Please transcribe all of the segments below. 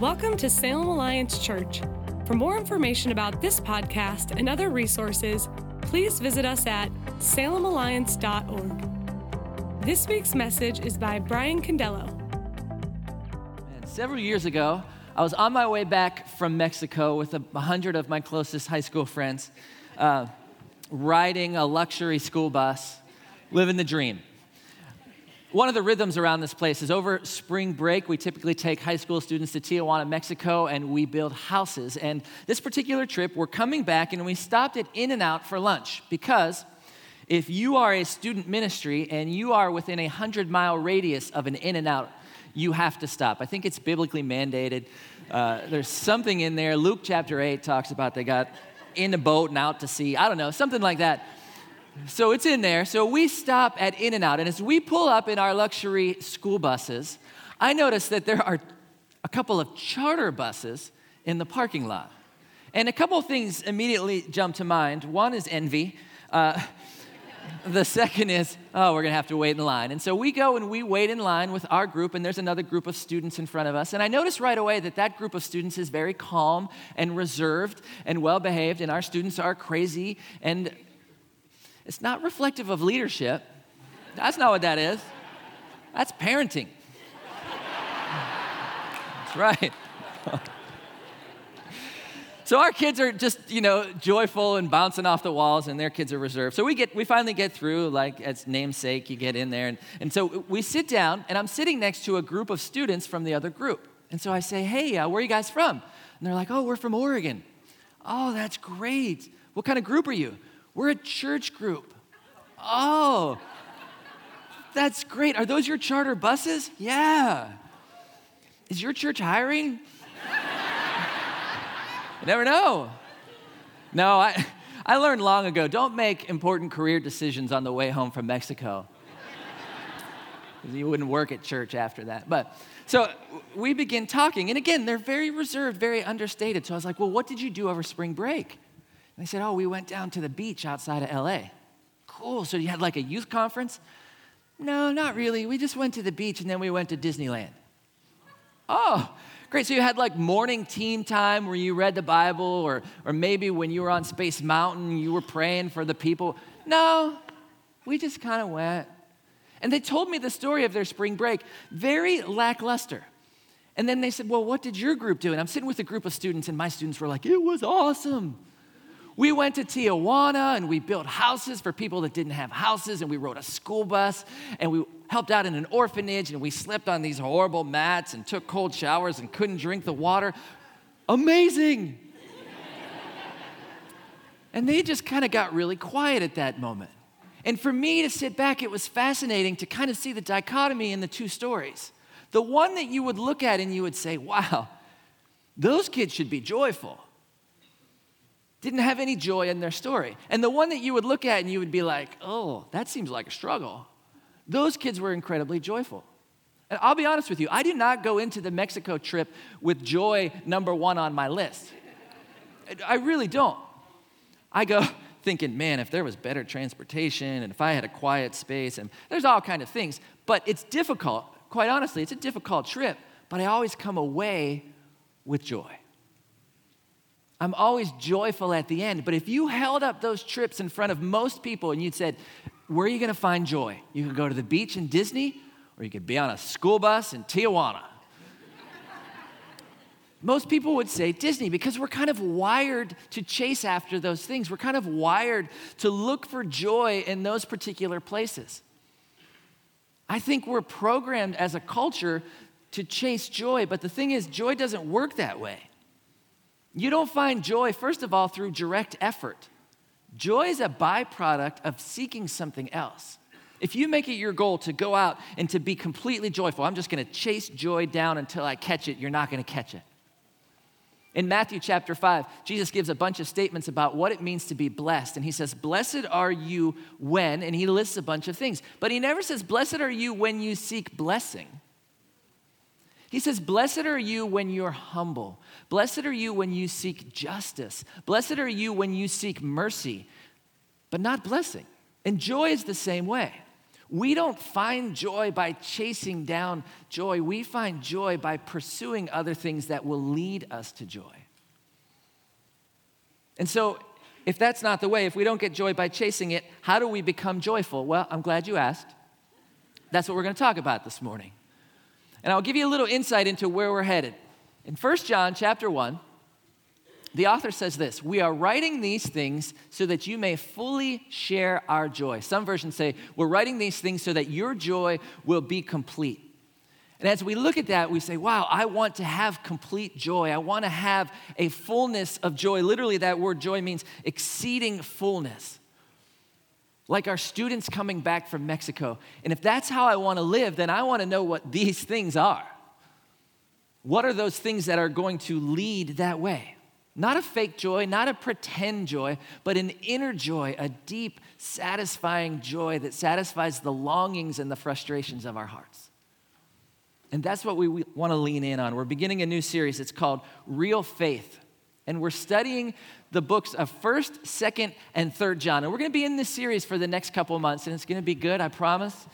Welcome to Salem Alliance Church. For more information about this podcast and other resources, please visit us at salemalliance.org. This week's message is by Brian Condello. Several years ago, I was on my way back from Mexico with a hundred of my closest high school friends, uh, riding a luxury school bus, living the dream. One of the rhythms around this place is over spring break, we typically take high school students to Tijuana, Mexico, and we build houses. And this particular trip, we're coming back and we stopped at In N Out for lunch because if you are a student ministry and you are within a 100 mile radius of an In N Out, you have to stop. I think it's biblically mandated. Uh, there's something in there. Luke chapter 8 talks about they got in a boat and out to sea. I don't know, something like that. So it's in there. So we stop at In N Out. And as we pull up in our luxury school buses, I notice that there are a couple of charter buses in the parking lot. And a couple of things immediately jump to mind. One is envy. Uh, the second is, oh, we're going to have to wait in line. And so we go and we wait in line with our group, and there's another group of students in front of us. And I notice right away that that group of students is very calm and reserved and well behaved, and our students are crazy and it's not reflective of leadership. That's not what that is. That's parenting. That's right. so our kids are just, you know, joyful and bouncing off the walls, and their kids are reserved. So we get, we finally get through, like as namesake, you get in there, and, and so we sit down, and I'm sitting next to a group of students from the other group. And so I say, hey, uh, where are you guys from? And they're like, oh, we're from Oregon. Oh, that's great. What kind of group are you? We're a church group. Oh, that's great. Are those your charter buses? Yeah. Is your church hiring? you never know. No, I, I learned long ago don't make important career decisions on the way home from Mexico. you wouldn't work at church after that. But so we begin talking. And again, they're very reserved, very understated. So I was like, well, what did you do over spring break? They said, Oh, we went down to the beach outside of LA. Cool. So you had like a youth conference? No, not really. We just went to the beach and then we went to Disneyland. Oh, great. So you had like morning team time where you read the Bible, or, or maybe when you were on Space Mountain, you were praying for the people. No, we just kind of went. And they told me the story of their spring break, very lackluster. And then they said, Well, what did your group do? And I'm sitting with a group of students, and my students were like, It was awesome. We went to Tijuana and we built houses for people that didn't have houses, and we rode a school bus, and we helped out in an orphanage, and we slept on these horrible mats and took cold showers and couldn't drink the water. Amazing! and they just kind of got really quiet at that moment. And for me to sit back, it was fascinating to kind of see the dichotomy in the two stories. The one that you would look at and you would say, wow, those kids should be joyful didn't have any joy in their story. And the one that you would look at and you would be like, oh, that seems like a struggle. Those kids were incredibly joyful. And I'll be honest with you, I do not go into the Mexico trip with joy number one on my list. I really don't. I go thinking, man, if there was better transportation and if I had a quiet space, and there's all kind of things. But it's difficult, quite honestly, it's a difficult trip, but I always come away with joy. I'm always joyful at the end. But if you held up those trips in front of most people and you'd said, Where are you going to find joy? You could go to the beach in Disney, or you could be on a school bus in Tijuana. most people would say Disney because we're kind of wired to chase after those things. We're kind of wired to look for joy in those particular places. I think we're programmed as a culture to chase joy, but the thing is, joy doesn't work that way. You don't find joy, first of all, through direct effort. Joy is a byproduct of seeking something else. If you make it your goal to go out and to be completely joyful, I'm just going to chase joy down until I catch it, you're not going to catch it. In Matthew chapter 5, Jesus gives a bunch of statements about what it means to be blessed. And he says, Blessed are you when, and he lists a bunch of things. But he never says, Blessed are you when you seek blessing. He says, Blessed are you when you're humble. Blessed are you when you seek justice. Blessed are you when you seek mercy, but not blessing. And joy is the same way. We don't find joy by chasing down joy. We find joy by pursuing other things that will lead us to joy. And so, if that's not the way, if we don't get joy by chasing it, how do we become joyful? Well, I'm glad you asked. That's what we're going to talk about this morning. And I'll give you a little insight into where we're headed. In 1 John chapter 1, the author says this We are writing these things so that you may fully share our joy. Some versions say, We're writing these things so that your joy will be complete. And as we look at that, we say, Wow, I want to have complete joy. I want to have a fullness of joy. Literally, that word joy means exceeding fullness. Like our students coming back from Mexico. And if that's how I want to live, then I want to know what these things are. What are those things that are going to lead that way? Not a fake joy, not a pretend joy, but an inner joy, a deep, satisfying joy that satisfies the longings and the frustrations of our hearts. And that's what we want to lean in on. We're beginning a new series. It's called Real Faith. And we're studying the books of 1st, 2nd, and 3rd John. And we're going to be in this series for the next couple of months, and it's going to be good, I promise.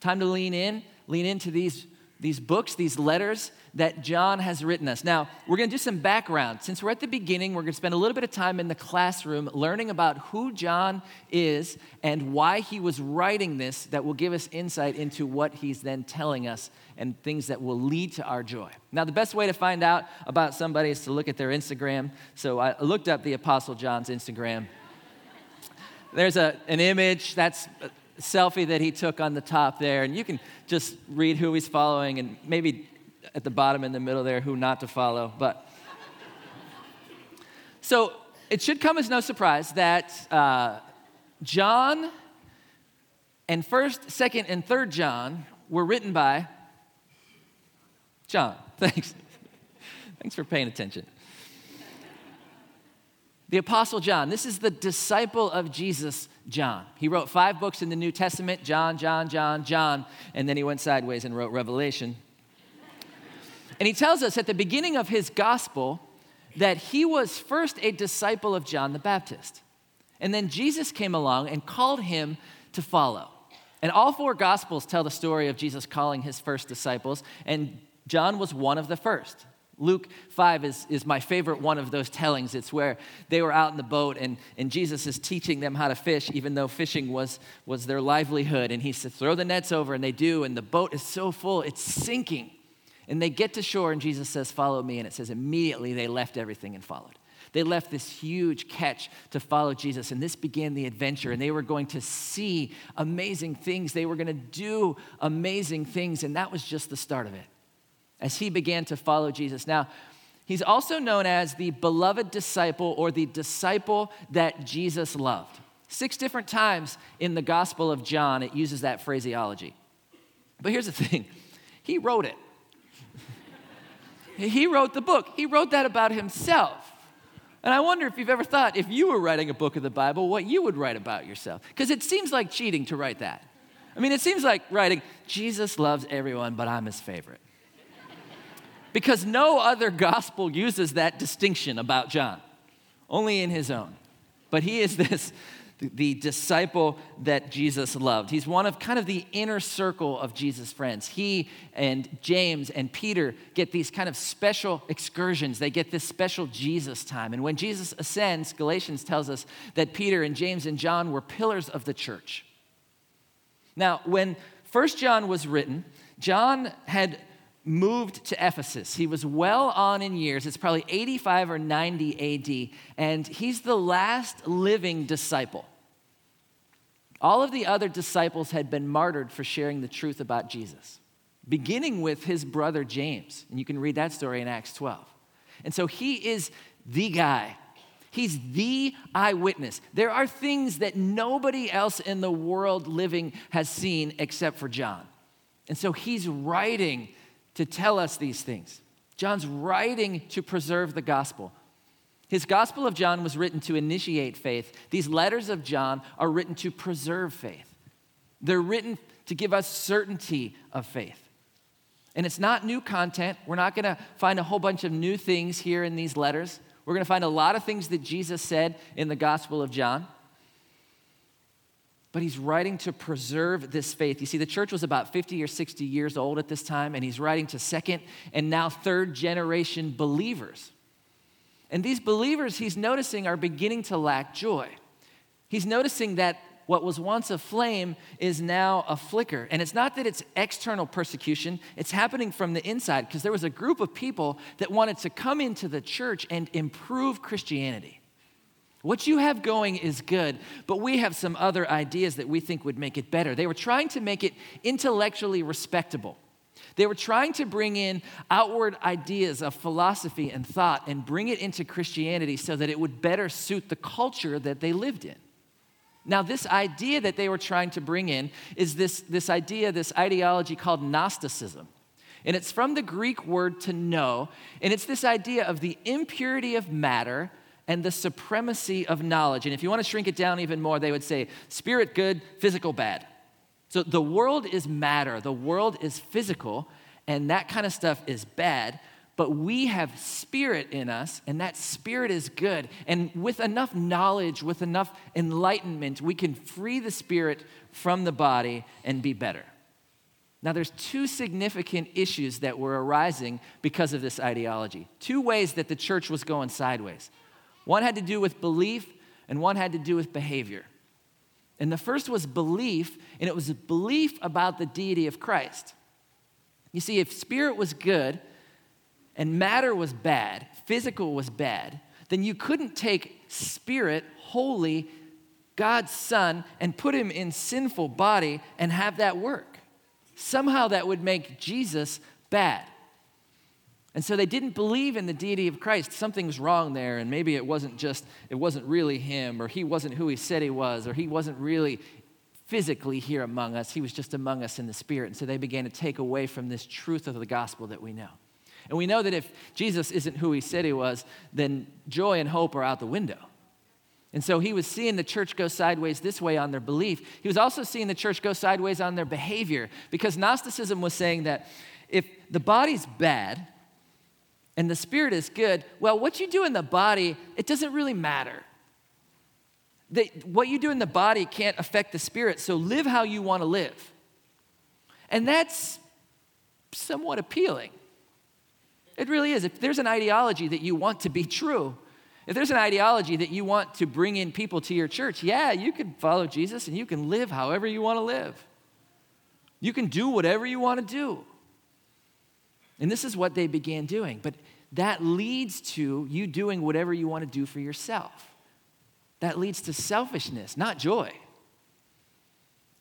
Time to lean in, lean into these these books, these letters that John has written us. Now, we're going to do some background. Since we're at the beginning, we're going to spend a little bit of time in the classroom learning about who John is and why he was writing this that will give us insight into what he's then telling us and things that will lead to our joy. Now, the best way to find out about somebody is to look at their Instagram. So I looked up the Apostle John's Instagram. There's a, an image that's selfie that he took on the top there, and you can just read who he's following and maybe at the bottom in the middle there who not to follow. But so it should come as no surprise that uh, John and 1st, 2nd, and 3rd John were written by John. Thanks. Thanks for paying attention. The Apostle John, this is the disciple of Jesus, John. He wrote five books in the New Testament John, John, John, John, and then he went sideways and wrote Revelation. And he tells us at the beginning of his gospel that he was first a disciple of John the Baptist. And then Jesus came along and called him to follow. And all four gospels tell the story of Jesus calling his first disciples, and John was one of the first. Luke 5 is, is my favorite one of those tellings. It's where they were out in the boat and, and Jesus is teaching them how to fish, even though fishing was, was their livelihood. And he says, throw the nets over, and they do. And the boat is so full, it's sinking. And they get to shore, and Jesus says, Follow me. And it says, immediately they left everything and followed. They left this huge catch to follow Jesus, and this began the adventure. And they were going to see amazing things. They were going to do amazing things, and that was just the start of it as he began to follow Jesus. Now, he's also known as the beloved disciple or the disciple that Jesus loved. Six different times in the Gospel of John, it uses that phraseology. But here's the thing he wrote it. he wrote the book, he wrote that about himself. And I wonder if you've ever thought, if you were writing a book of the Bible, what you would write about yourself. Because it seems like cheating to write that. I mean, it seems like writing, Jesus loves everyone, but I'm his favorite because no other gospel uses that distinction about John, only in his own. But he is this, the disciple that Jesus loved. He's one of kind of the inner circle of Jesus' friends. He and James and Peter get these kind of special excursions. They get this special Jesus time. And when Jesus ascends, Galatians tells us that Peter and James and John were pillars of the church. Now, when First John was written, John had moved to Ephesus. He was well on in years. It's probably 85 or 90 AD, and he's the last living disciple. All of the other disciples had been martyred for sharing the truth about Jesus, beginning with his brother James. And you can read that story in Acts 12. And so he is the guy. He's the eyewitness. There are things that nobody else in the world living has seen except for John. And so he's writing to tell us these things. John's writing to preserve the gospel. His Gospel of John was written to initiate faith. These letters of John are written to preserve faith. They're written to give us certainty of faith. And it's not new content. We're not going to find a whole bunch of new things here in these letters. We're going to find a lot of things that Jesus said in the Gospel of John. But he's writing to preserve this faith. You see, the church was about 50 or 60 years old at this time, and he's writing to second and now third generation believers. And these believers, he's noticing, are beginning to lack joy. He's noticing that what was once a flame is now a flicker. And it's not that it's external persecution, it's happening from the inside because there was a group of people that wanted to come into the church and improve Christianity. What you have going is good, but we have some other ideas that we think would make it better. They were trying to make it intellectually respectable. They were trying to bring in outward ideas of philosophy and thought and bring it into Christianity so that it would better suit the culture that they lived in. Now, this idea that they were trying to bring in is this, this idea, this ideology called Gnosticism. And it's from the Greek word to know, and it's this idea of the impurity of matter and the supremacy of knowledge. And if you want to shrink it down even more, they would say spirit good, physical bad. So the world is matter, the world is physical, and that kind of stuff is bad but we have spirit in us, and that spirit is good. And with enough knowledge, with enough enlightenment, we can free the spirit from the body and be better. Now, there's two significant issues that were arising because of this ideology. Two ways that the church was going sideways. One had to do with belief, and one had to do with behavior. And the first was belief, and it was a belief about the deity of Christ. You see, if spirit was good, and matter was bad, physical was bad, then you couldn't take spirit, holy, God's Son, and put him in sinful body and have that work. Somehow that would make Jesus bad. And so they didn't believe in the deity of Christ. Something was wrong there, and maybe it wasn't just, it wasn't really him, or he wasn't who he said he was, or he wasn't really physically here among us. He was just among us in the spirit. And so they began to take away from this truth of the gospel that we know. And we know that if Jesus isn't who he said he was, then joy and hope are out the window. And so he was seeing the church go sideways this way on their belief. He was also seeing the church go sideways on their behavior because Gnosticism was saying that if the body's bad and the spirit is good, well, what you do in the body, it doesn't really matter. That what you do in the body can't affect the spirit, so live how you want to live. And that's somewhat appealing. It really is. If there's an ideology that you want to be true, if there's an ideology that you want to bring in people to your church, yeah, you can follow Jesus and you can live however you want to live. You can do whatever you want to do. And this is what they began doing. But that leads to you doing whatever you want to do for yourself. That leads to selfishness, not joy.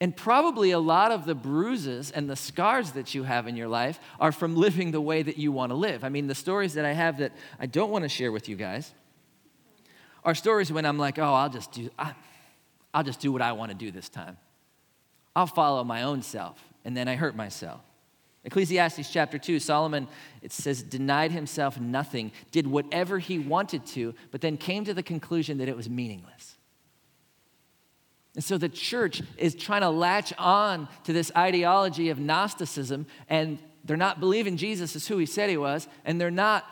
And probably a lot of the bruises and the scars that you have in your life are from living the way that you want to live. I mean, the stories that I have that I don't want to share with you guys are stories when I'm like, oh, I'll just do, I, I'll just do what I want to do this time. I'll follow my own self, and then I hurt myself. Ecclesiastes chapter 2, Solomon, it says, denied himself nothing, did whatever he wanted to, but then came to the conclusion that it was meaningless. And so the church is trying to latch on to this ideology of Gnosticism, and they're not believing Jesus is who he said he was, and they're not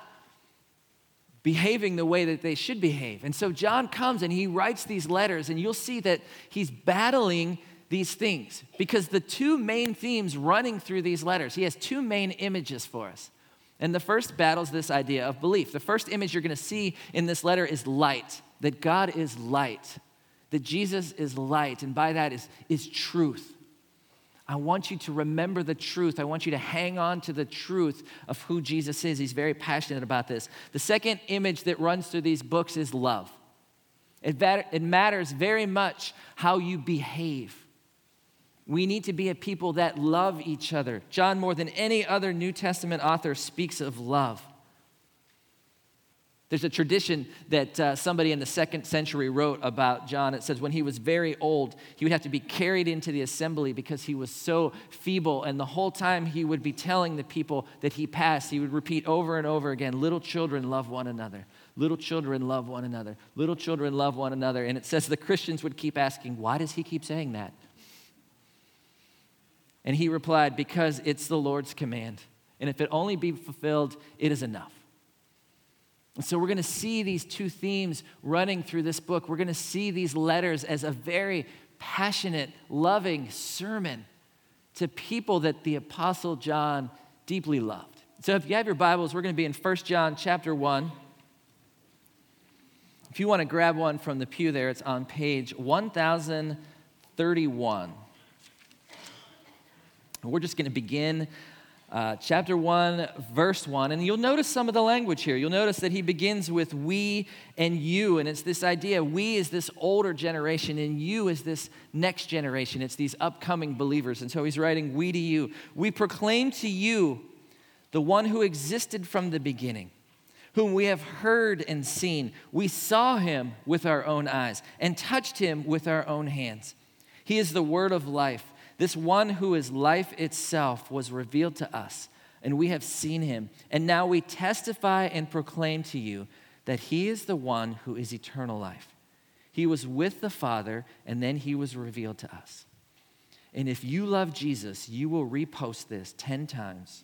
behaving the way that they should behave. And so John comes and he writes these letters, and you'll see that he's battling these things because the two main themes running through these letters, he has two main images for us. And the first battles this idea of belief. The first image you're going to see in this letter is light, that God is light that Jesus is light, and by that is, is truth. I want you to remember the truth. I want you to hang on to the truth of who Jesus is. He's very passionate about this. The second image that runs through these books is love. It, it matters very much how you behave. We need to be a people that love each other. John, more than any other New Testament author, speaks of love. There's a tradition that uh, somebody in the second century wrote about John. It says when he was very old, he would have to be carried into the assembly because he was so feeble. And the whole time he would be telling the people that he passed, he would repeat over and over again Little children love one another. Little children love one another. Little children love one another. And it says the Christians would keep asking, Why does he keep saying that? And he replied, Because it's the Lord's command. And if it only be fulfilled, it is enough. And so we're going to see these two themes running through this book. We're going to see these letters as a very passionate, loving sermon to people that the Apostle John deeply loved. So if you have your Bibles, we're going to be in 1 John chapter 1. If you want to grab one from the pew there, it's on page 1031. We're just going to begin uh, chapter 1, verse 1. And you'll notice some of the language here. You'll notice that he begins with we and you. And it's this idea we is this older generation, and you is this next generation. It's these upcoming believers. And so he's writing, We to you. We proclaim to you the one who existed from the beginning, whom we have heard and seen. We saw him with our own eyes and touched him with our own hands. He is the word of life. This one who is life itself was revealed to us, and we have seen him. And now we testify and proclaim to you that he is the one who is eternal life. He was with the Father, and then he was revealed to us. And if you love Jesus, you will repost this 10 times.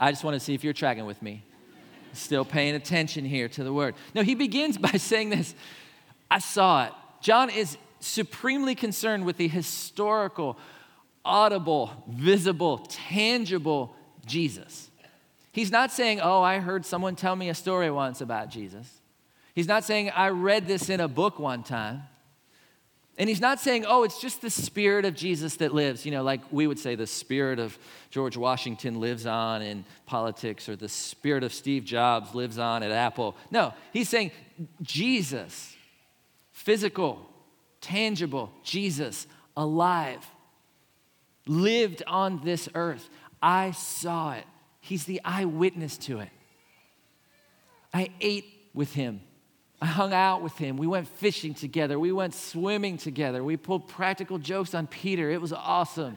I just want to see if you're tracking with me. Still paying attention here to the word. No, he begins by saying this I saw it. John is supremely concerned with the historical, audible, visible, tangible Jesus. He's not saying, Oh, I heard someone tell me a story once about Jesus. He's not saying, I read this in a book one time. And he's not saying, oh, it's just the spirit of Jesus that lives. You know, like we would say the spirit of George Washington lives on in politics, or the spirit of Steve Jobs lives on at Apple. No, he's saying Jesus, physical, tangible Jesus, alive, lived on this earth. I saw it. He's the eyewitness to it. I ate with him. I hung out with him. We went fishing together. We went swimming together. We pulled practical jokes on Peter. It was awesome.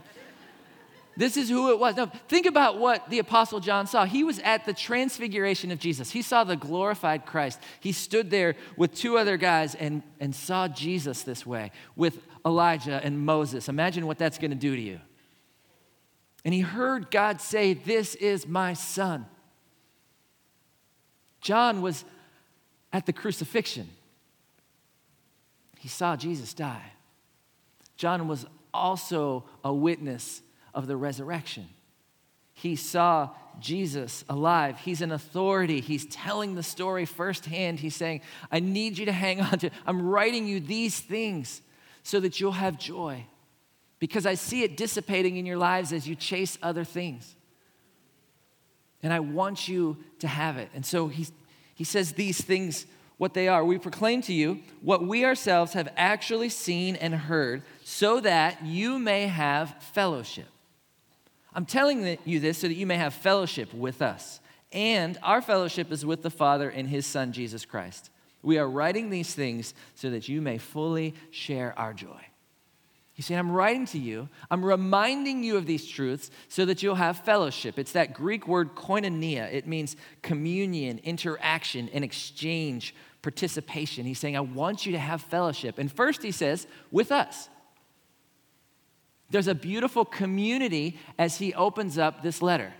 This is who it was. Now, think about what the Apostle John saw. He was at the transfiguration of Jesus, he saw the glorified Christ. He stood there with two other guys and, and saw Jesus this way with Elijah and Moses. Imagine what that's going to do to you. And he heard God say, This is my son. John was at the crucifixion, he saw Jesus die. John was also a witness of the resurrection. He saw Jesus alive. He's an authority. He's telling the story firsthand. He's saying, I need you to hang on to, I'm writing you these things so that you'll have joy. Because I see it dissipating in your lives as you chase other things. And I want you to have it. And so he, he says these things, what they are. We proclaim to you what we ourselves have actually seen and heard, so that you may have fellowship. I'm telling you this so that you may have fellowship with us. And our fellowship is with the Father and his Son, Jesus Christ. We are writing these things so that you may fully share our joy. He's saying, I'm writing to you, I'm reminding you of these truths so that you'll have fellowship. It's that Greek word koinonia. It means communion, interaction, and exchange, participation. He's saying, I want you to have fellowship. And first, he says, with us. There's a beautiful community as he opens up this letter.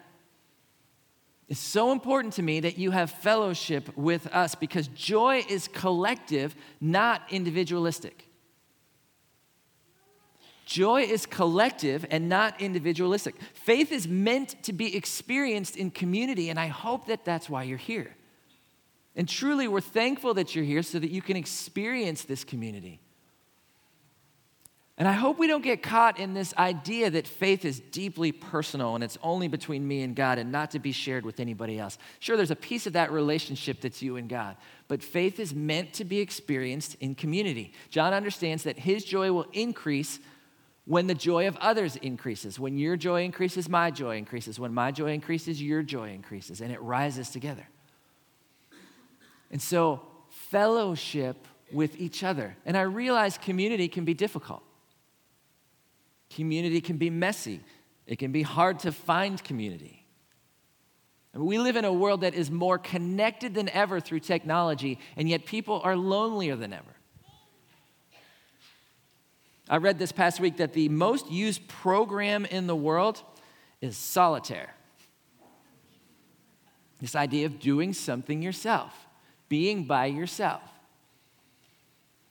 It's so important to me that you have fellowship with us because joy is collective, not individualistic. Joy is collective and not individualistic. Faith is meant to be experienced in community, and I hope that that's why you're here. And truly, we're thankful that you're here so that you can experience this community. And I hope we don't get caught in this idea that faith is deeply personal and it's only between me and God and not to be shared with anybody else. Sure, there's a piece of that relationship that's you and God, but faith is meant to be experienced in community. John understands that his joy will increase when the joy of others increases. When your joy increases, my joy increases. When my joy increases, your joy increases, and it rises together. And so, fellowship with each other. And I realize community can be difficult. Community can be messy, it can be hard to find community. And we live in a world that is more connected than ever through technology, and yet people are lonelier than ever. I read this past week that the most used program in the world is solitaire. This idea of doing something yourself, being by yourself.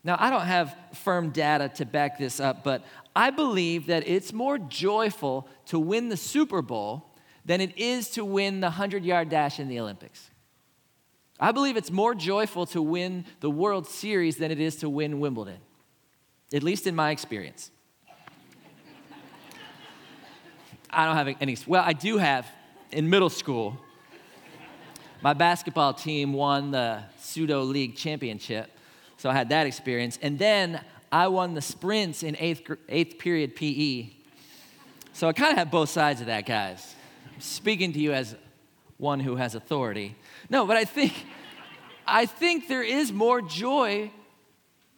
Now, I don't have firm data to back this up, but I believe that it's more joyful to win the Super Bowl than it is to win the 100 yard dash in the Olympics. I believe it's more joyful to win the World Series than it is to win Wimbledon, at least in my experience. I don't have any, well, I do have in middle school. My basketball team won the pseudo league championship, so I had that experience. And then I won the sprints in eighth, eighth period PE. So I kind of have both sides of that, guys. I'm speaking to you as one who has authority. No, but I think, I think there is more joy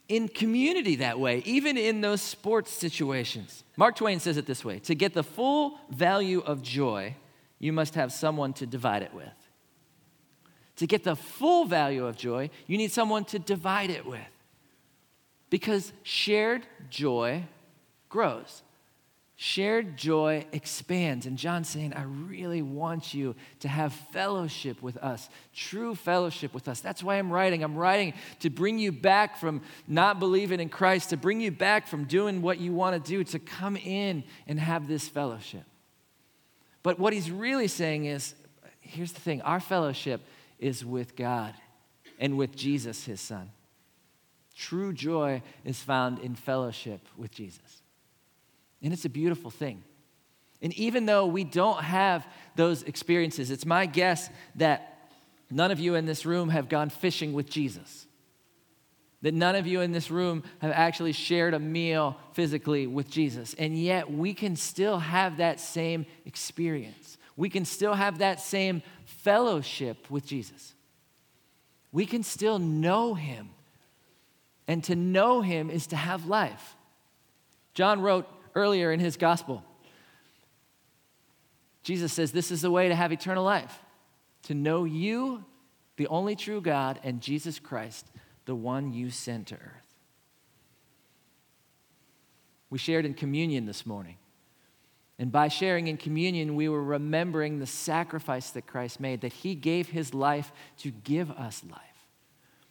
in community that way, even in those sports situations. Mark Twain says it this way To get the full value of joy, you must have someone to divide it with. To get the full value of joy, you need someone to divide it with. Because shared joy grows. Shared joy expands. And John's saying, I really want you to have fellowship with us, true fellowship with us. That's why I'm writing. I'm writing to bring you back from not believing in Christ, to bring you back from doing what you want to do, to come in and have this fellowship. But what he's really saying is here's the thing our fellowship is with God and with Jesus, his son. True joy is found in fellowship with Jesus. And it's a beautiful thing. And even though we don't have those experiences, it's my guess that none of you in this room have gone fishing with Jesus. That none of you in this room have actually shared a meal physically with Jesus. And yet we can still have that same experience. We can still have that same fellowship with Jesus. We can still know him. And to know him is to have life. John wrote earlier in his gospel. Jesus says, This is the way to have eternal life to know you, the only true God, and Jesus Christ, the one you sent to earth. We shared in communion this morning. And by sharing in communion, we were remembering the sacrifice that Christ made, that he gave his life to give us life.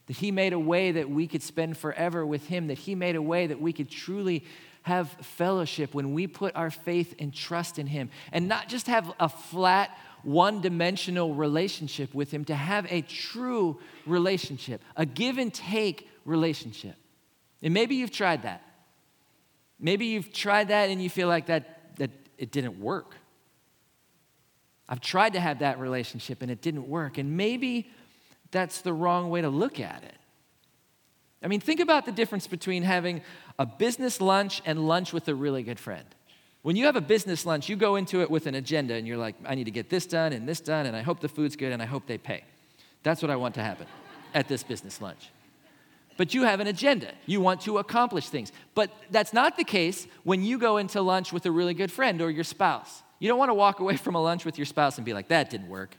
That he made a way that we could spend forever with him, that he made a way that we could truly have fellowship when we put our faith and trust in Him and not just have a flat, one dimensional relationship with Him, to have a true relationship, a give and take relationship. And maybe you've tried that. Maybe you've tried that and you feel like that, that it didn't work. I've tried to have that relationship and it didn't work. And maybe that's the wrong way to look at it. I mean, think about the difference between having a business lunch and lunch with a really good friend. When you have a business lunch, you go into it with an agenda and you're like, I need to get this done and this done, and I hope the food's good and I hope they pay. That's what I want to happen at this business lunch. But you have an agenda. You want to accomplish things. But that's not the case when you go into lunch with a really good friend or your spouse. You don't want to walk away from a lunch with your spouse and be like, that didn't work.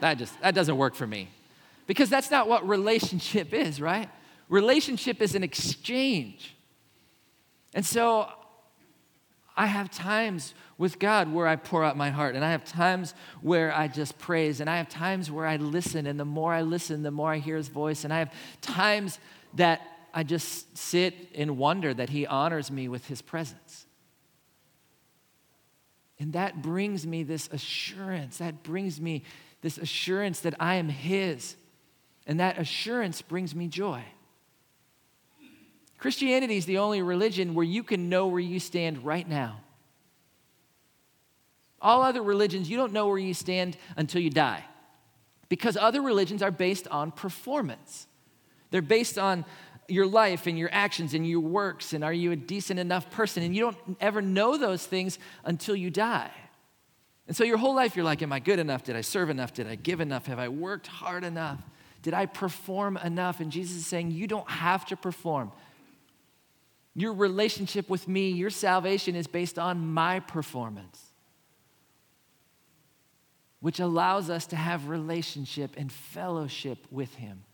that just that doesn't work for me. Because that's not what relationship is, right? Relationship is an exchange. And so I have times with God where I pour out my heart, and I have times where I just praise, and I have times where I listen, and the more I listen, the more I hear His voice, and I have times that I just sit in wonder that He honors me with His presence. And that brings me this assurance, that brings me this assurance that I am His. And that assurance brings me joy. Christianity is the only religion where you can know where you stand right now. All other religions, you don't know where you stand until you die. Because other religions are based on performance. They're based on your life and your actions and your works and are you a decent enough person? And you don't ever know those things until you die. And so your whole life you're like, Am I good enough? Did I serve enough? Did I give enough? Have I worked hard enough? Did I perform enough? And Jesus is saying, You don't have to perform. Your relationship with me, your salvation is based on my performance, which allows us to have relationship and fellowship with Him.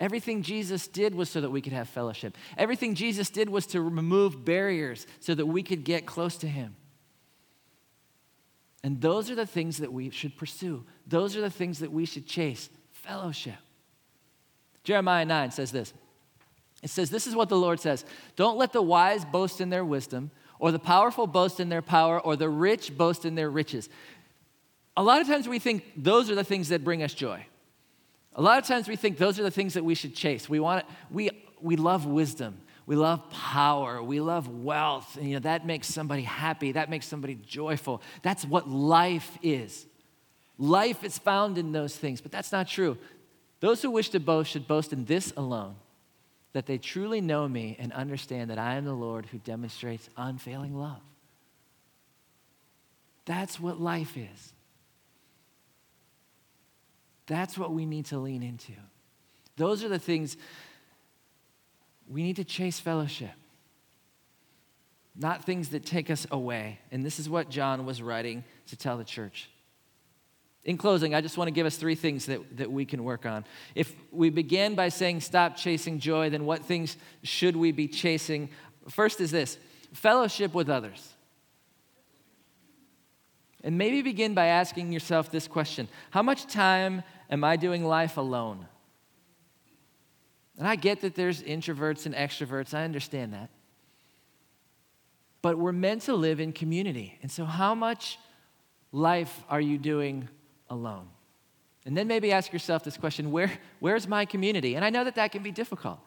Everything Jesus did was so that we could have fellowship. Everything Jesus did was to remove barriers so that we could get close to Him. And those are the things that we should pursue. Those are the things that we should chase fellowship. Jeremiah 9 says this It says, This is what the Lord says Don't let the wise boast in their wisdom, or the powerful boast in their power, or the rich boast in their riches. A lot of times we think those are the things that bring us joy. A lot of times we think those are the things that we should chase. We want we, we love wisdom. We love power. We love wealth. And, you know, that makes somebody happy. That makes somebody joyful. That's what life is. Life is found in those things, but that's not true. Those who wish to boast should boast in this alone that they truly know me and understand that I am the Lord who demonstrates unfailing love. That's what life is. That's what we need to lean into. Those are the things we need to chase fellowship, not things that take us away. And this is what John was writing to tell the church. In closing, I just want to give us three things that, that we can work on. If we begin by saying stop chasing joy, then what things should we be chasing? First is this fellowship with others. And maybe begin by asking yourself this question How much time am I doing life alone? And I get that there's introverts and extroverts, I understand that. But we're meant to live in community. And so, how much life are you doing alone? And then maybe ask yourself this question where, where's my community? And I know that that can be difficult.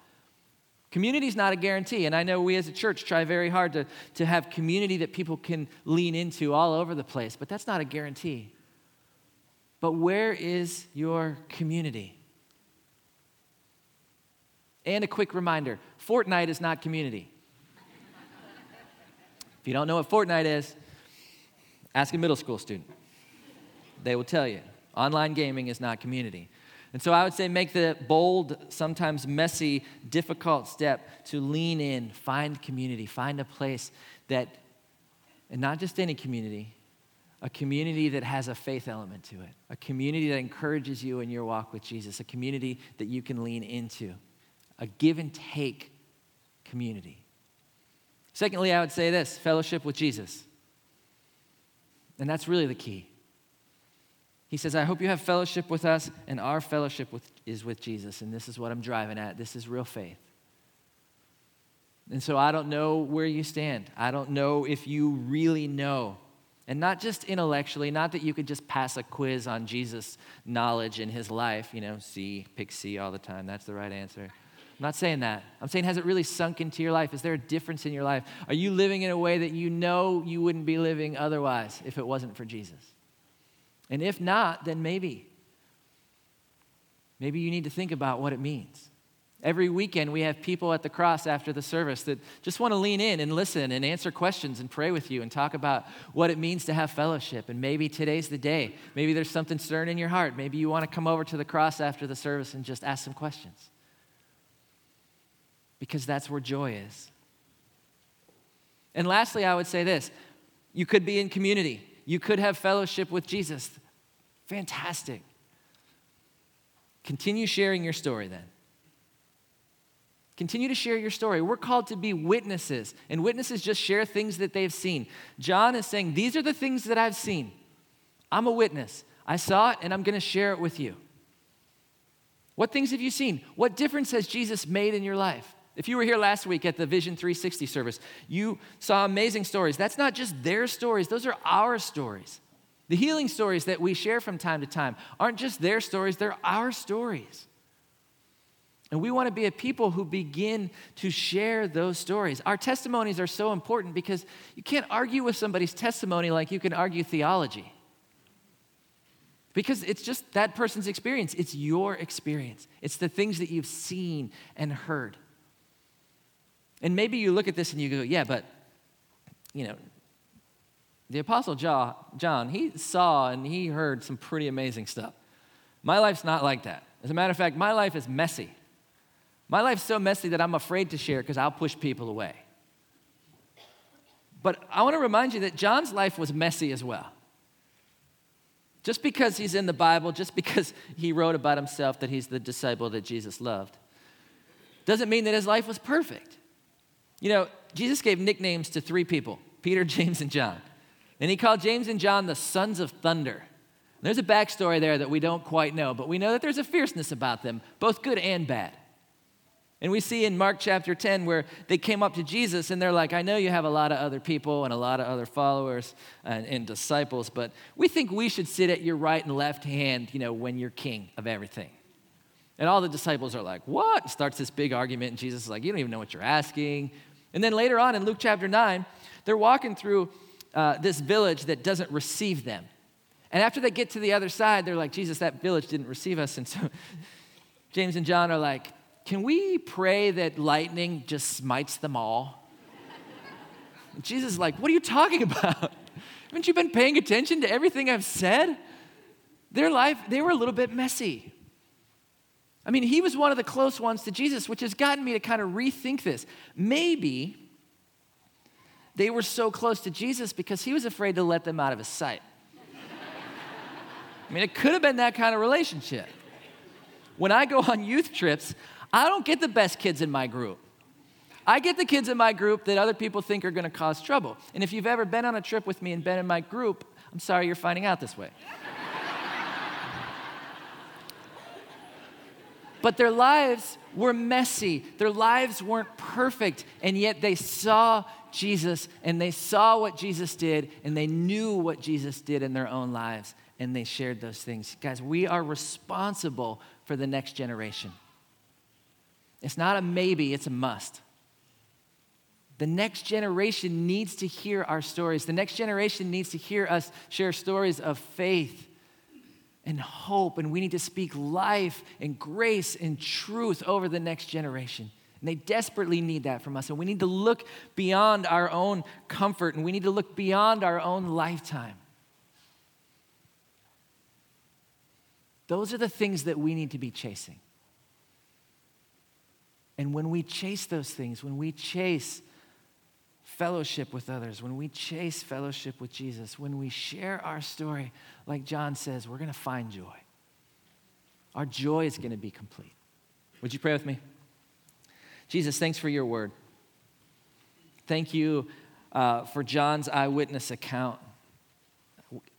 Community is not a guarantee. And I know we as a church try very hard to, to have community that people can lean into all over the place, but that's not a guarantee. But where is your community? And a quick reminder Fortnite is not community. if you don't know what Fortnite is, ask a middle school student. They will tell you. Online gaming is not community. And so I would say make the bold, sometimes messy, difficult step to lean in, find community, find a place that, and not just any community, a community that has a faith element to it, a community that encourages you in your walk with Jesus, a community that you can lean into a give and take community. Secondly, I would say this fellowship with Jesus. And that's really the key. He says, I hope you have fellowship with us, and our fellowship with, is with Jesus. And this is what I'm driving at. This is real faith. And so I don't know where you stand. I don't know if you really know. And not just intellectually, not that you could just pass a quiz on Jesus' knowledge in his life, you know, C, pick C all the time. That's the right answer. I'm not saying that. I'm saying, has it really sunk into your life? Is there a difference in your life? Are you living in a way that you know you wouldn't be living otherwise if it wasn't for Jesus? And if not, then maybe. Maybe you need to think about what it means. Every weekend, we have people at the cross after the service that just want to lean in and listen and answer questions and pray with you and talk about what it means to have fellowship. And maybe today's the day. Maybe there's something stirring in your heart. Maybe you want to come over to the cross after the service and just ask some questions because that's where joy is. And lastly, I would say this you could be in community, you could have fellowship with Jesus. Fantastic. Continue sharing your story then. Continue to share your story. We're called to be witnesses, and witnesses just share things that they've seen. John is saying, These are the things that I've seen. I'm a witness. I saw it, and I'm going to share it with you. What things have you seen? What difference has Jesus made in your life? If you were here last week at the Vision 360 service, you saw amazing stories. That's not just their stories, those are our stories. The healing stories that we share from time to time aren't just their stories, they're our stories. And we want to be a people who begin to share those stories. Our testimonies are so important because you can't argue with somebody's testimony like you can argue theology. Because it's just that person's experience, it's your experience, it's the things that you've seen and heard. And maybe you look at this and you go, yeah, but, you know, the Apostle John, he saw and he heard some pretty amazing stuff. My life's not like that. As a matter of fact, my life is messy. My life's so messy that I'm afraid to share because I'll push people away. But I want to remind you that John's life was messy as well. Just because he's in the Bible, just because he wrote about himself that he's the disciple that Jesus loved, doesn't mean that his life was perfect. You know, Jesus gave nicknames to three people Peter, James, and John. And he called James and John the sons of thunder. There's a backstory there that we don't quite know, but we know that there's a fierceness about them, both good and bad. And we see in Mark chapter 10 where they came up to Jesus and they're like, I know you have a lot of other people and a lot of other followers and, and, disciples, but we think we should sit at your right and left hand, you know, when you're king of everything. And all the disciples are like, What? Starts this big argument, and Jesus is like, You don't even know what you're asking. And then later on in Luke chapter 9, they're walking through uh, this village that doesn't receive them. And after they get to the other side, they're like, Jesus, that village didn't receive us. And so James and John are like, Can we pray that lightning just smites them all? And Jesus is like, What are you talking about? Haven't you been paying attention to everything I've said? Their life, they were a little bit messy. I mean, he was one of the close ones to Jesus, which has gotten me to kind of rethink this. Maybe they were so close to Jesus because he was afraid to let them out of his sight. I mean, it could have been that kind of relationship. When I go on youth trips, I don't get the best kids in my group. I get the kids in my group that other people think are going to cause trouble. And if you've ever been on a trip with me and been in my group, I'm sorry you're finding out this way. But their lives were messy. Their lives weren't perfect. And yet they saw Jesus and they saw what Jesus did and they knew what Jesus did in their own lives and they shared those things. Guys, we are responsible for the next generation. It's not a maybe, it's a must. The next generation needs to hear our stories. The next generation needs to hear us share stories of faith and hope, and we need to speak life and grace and truth over the next generation. And they desperately need that from us. And we need to look beyond our own comfort and we need to look beyond our own lifetime. Those are the things that we need to be chasing. And when we chase those things, when we chase fellowship with others, when we chase fellowship with Jesus, when we share our story, like John says, we're going to find joy. Our joy is going to be complete. Would you pray with me? Jesus, thanks for your word. Thank you uh, for John's eyewitness account.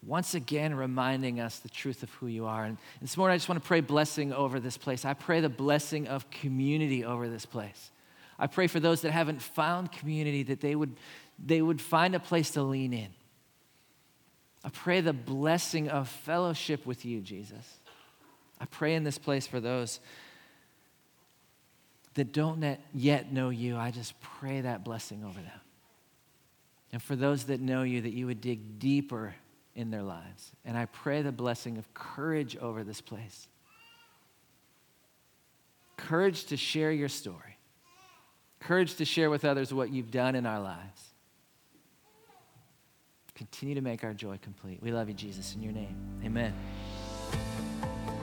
Once again, reminding us the truth of who you are. And this morning, I just want to pray blessing over this place. I pray the blessing of community over this place. I pray for those that haven't found community that they would, they would find a place to lean in. I pray the blessing of fellowship with you, Jesus. I pray in this place for those that don't yet know you. I just pray that blessing over them. And for those that know you, that you would dig deeper in their lives. And I pray the blessing of courage over this place. Courage to share your story courage to share with others what you've done in our lives. Continue to make our joy complete. We love you, Jesus, in your name. Amen.